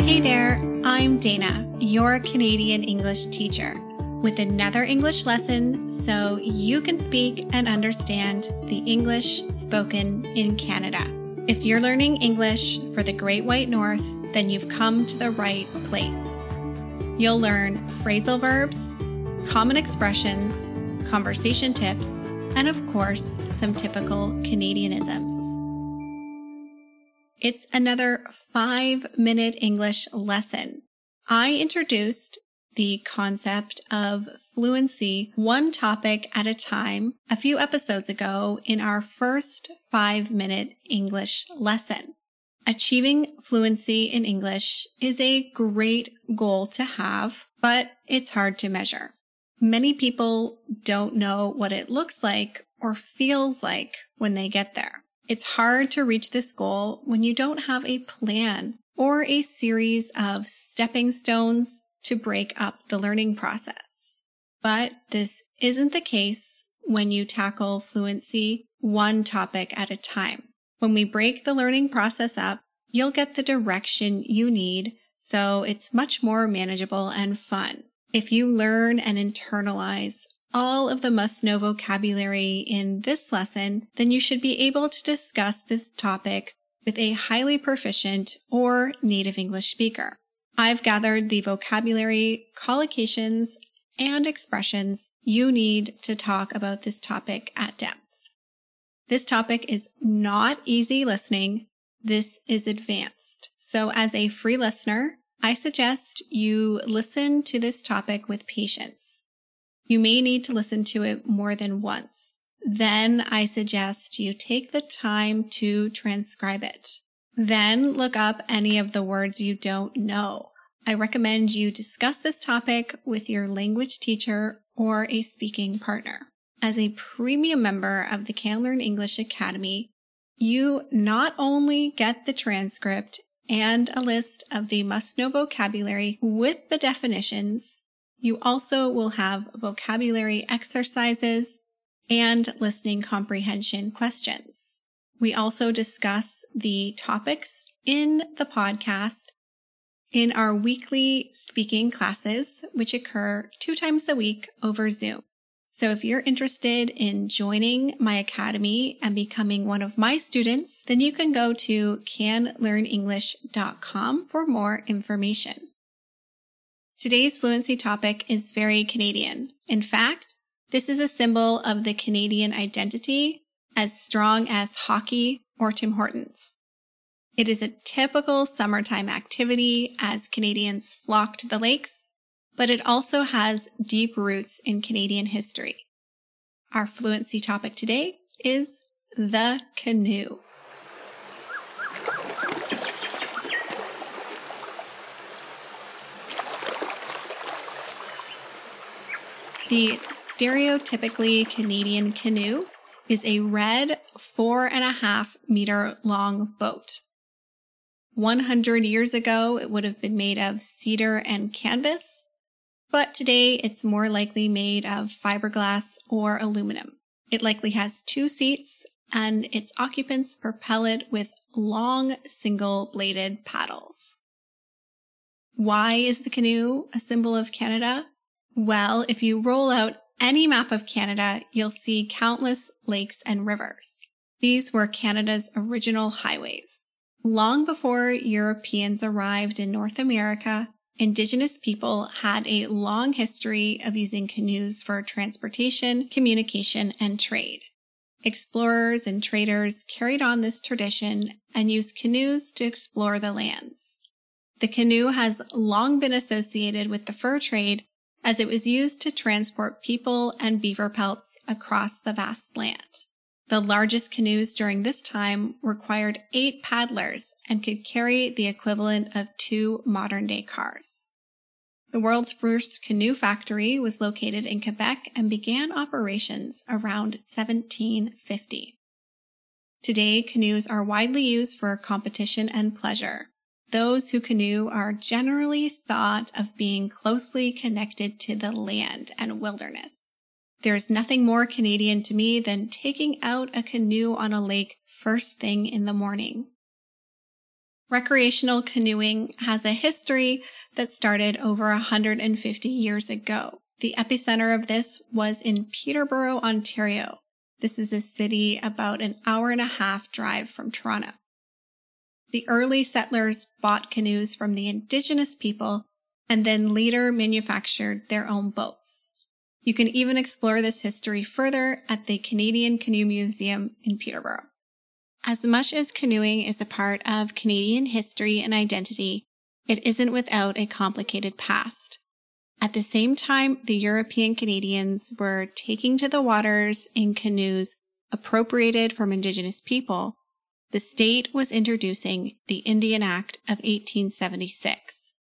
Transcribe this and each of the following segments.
Hey there, I'm Dana, your Canadian English teacher, with another English lesson so you can speak and understand the English spoken in Canada. If you're learning English for the Great White North, then you've come to the right place. You'll learn phrasal verbs, common expressions, conversation tips, and of course, some typical Canadianisms. It's another five minute English lesson. I introduced the concept of fluency one topic at a time a few episodes ago in our first five minute English lesson. Achieving fluency in English is a great goal to have, but it's hard to measure. Many people don't know what it looks like or feels like when they get there. It's hard to reach this goal when you don't have a plan or a series of stepping stones to break up the learning process. But this isn't the case when you tackle fluency one topic at a time. When we break the learning process up, you'll get the direction you need so it's much more manageable and fun. If you learn and internalize all of the must know vocabulary in this lesson, then you should be able to discuss this topic with a highly proficient or native English speaker. I've gathered the vocabulary, collocations, and expressions you need to talk about this topic at depth. This topic is not easy listening. This is advanced. So as a free listener, I suggest you listen to this topic with patience. You may need to listen to it more than once. Then I suggest you take the time to transcribe it. Then look up any of the words you don't know. I recommend you discuss this topic with your language teacher or a speaking partner. As a premium member of the Can Learn English Academy, you not only get the transcript and a list of the must know vocabulary with the definitions, you also will have vocabulary exercises and listening comprehension questions. We also discuss the topics in the podcast in our weekly speaking classes, which occur two times a week over Zoom. So if you're interested in joining my academy and becoming one of my students, then you can go to canlearnenglish.com for more information. Today's fluency topic is very Canadian. In fact, this is a symbol of the Canadian identity as strong as hockey or Tim Hortons. It is a typical summertime activity as Canadians flock to the lakes, but it also has deep roots in Canadian history. Our fluency topic today is the canoe. The stereotypically Canadian canoe is a red four and a half meter long boat. 100 years ago, it would have been made of cedar and canvas, but today it's more likely made of fiberglass or aluminum. It likely has two seats and its occupants propel it with long single bladed paddles. Why is the canoe a symbol of Canada? Well, if you roll out any map of Canada, you'll see countless lakes and rivers. These were Canada's original highways. Long before Europeans arrived in North America, Indigenous people had a long history of using canoes for transportation, communication, and trade. Explorers and traders carried on this tradition and used canoes to explore the lands. The canoe has long been associated with the fur trade as it was used to transport people and beaver pelts across the vast land. The largest canoes during this time required eight paddlers and could carry the equivalent of two modern day cars. The world's first canoe factory was located in Quebec and began operations around 1750. Today, canoes are widely used for competition and pleasure. Those who canoe are generally thought of being closely connected to the land and wilderness. There's nothing more Canadian to me than taking out a canoe on a lake first thing in the morning. Recreational canoeing has a history that started over 150 years ago. The epicenter of this was in Peterborough, Ontario. This is a city about an hour and a half drive from Toronto. The early settlers bought canoes from the indigenous people and then later manufactured their own boats. You can even explore this history further at the Canadian Canoe Museum in Peterborough. As much as canoeing is a part of Canadian history and identity, it isn't without a complicated past. At the same time, the European Canadians were taking to the waters in canoes appropriated from Indigenous people. The state was introducing the Indian Act of 1876.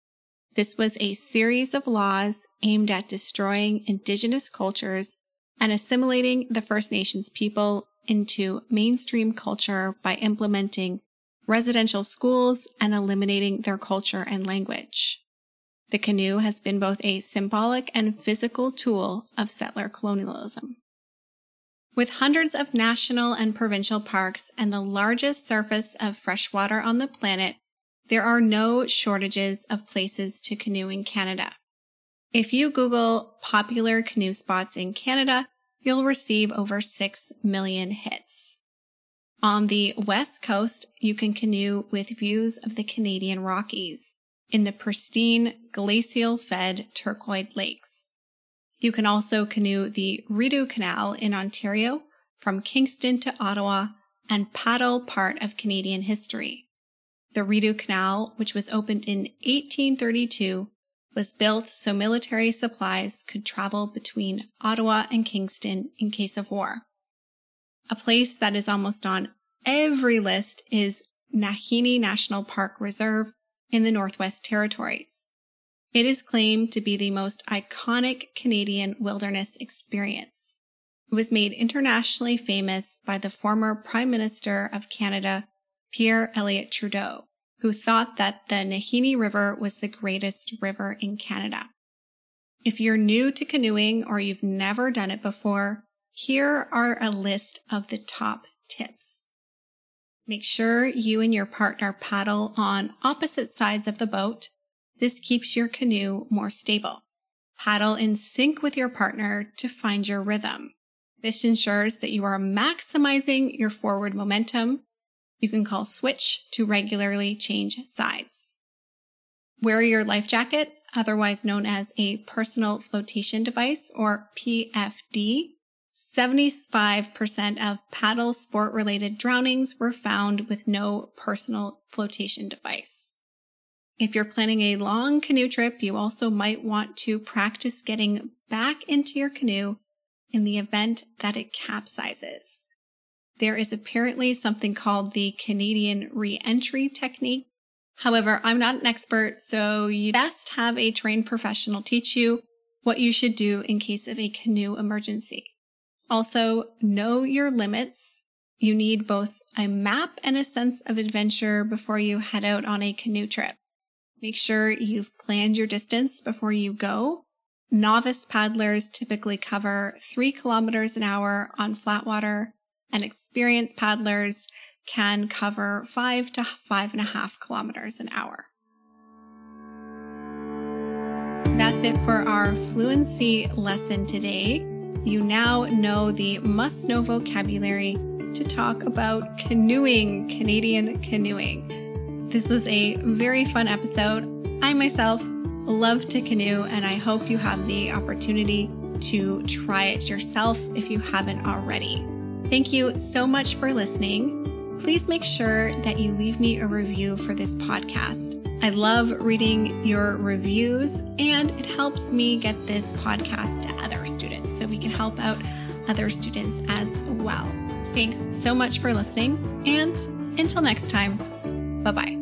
This was a series of laws aimed at destroying Indigenous cultures and assimilating the First Nations people into mainstream culture by implementing residential schools and eliminating their culture and language. The canoe has been both a symbolic and physical tool of settler colonialism. With hundreds of national and provincial parks and the largest surface of freshwater on the planet, there are no shortages of places to canoe in Canada. If you Google popular canoe spots in Canada, you'll receive over 6 million hits. On the west coast, you can canoe with views of the Canadian Rockies in the pristine glacial fed turquoise lakes. You can also canoe the Rideau Canal in Ontario from Kingston to Ottawa and paddle part of Canadian history. The Rideau Canal, which was opened in 1832, was built so military supplies could travel between Ottawa and Kingston in case of war. A place that is almost on every list is Nahanni National Park Reserve in the Northwest Territories. It is claimed to be the most iconic Canadian wilderness experience. It was made internationally famous by the former Prime Minister of Canada, Pierre Elliott Trudeau, who thought that the Nahanni River was the greatest river in Canada. If you're new to canoeing or you've never done it before, here are a list of the top tips. Make sure you and your partner paddle on opposite sides of the boat. This keeps your canoe more stable. Paddle in sync with your partner to find your rhythm. This ensures that you are maximizing your forward momentum. You can call switch to regularly change sides. Wear your life jacket, otherwise known as a personal flotation device or PFD. 75% of paddle sport related drownings were found with no personal flotation device. If you're planning a long canoe trip, you also might want to practice getting back into your canoe in the event that it capsizes. There is apparently something called the Canadian re-entry technique. However, I'm not an expert, so you best have a trained professional teach you what you should do in case of a canoe emergency. Also, know your limits. You need both a map and a sense of adventure before you head out on a canoe trip. Make sure you've planned your distance before you go. Novice paddlers typically cover three kilometers an hour on flat water and experienced paddlers can cover five to five and a half kilometers an hour. That's it for our fluency lesson today. You now know the must know vocabulary to talk about canoeing, Canadian canoeing. This was a very fun episode. I myself love to canoe, and I hope you have the opportunity to try it yourself if you haven't already. Thank you so much for listening. Please make sure that you leave me a review for this podcast. I love reading your reviews and it helps me get this podcast to other students so we can help out other students as well. Thanks so much for listening and until next time, bye bye.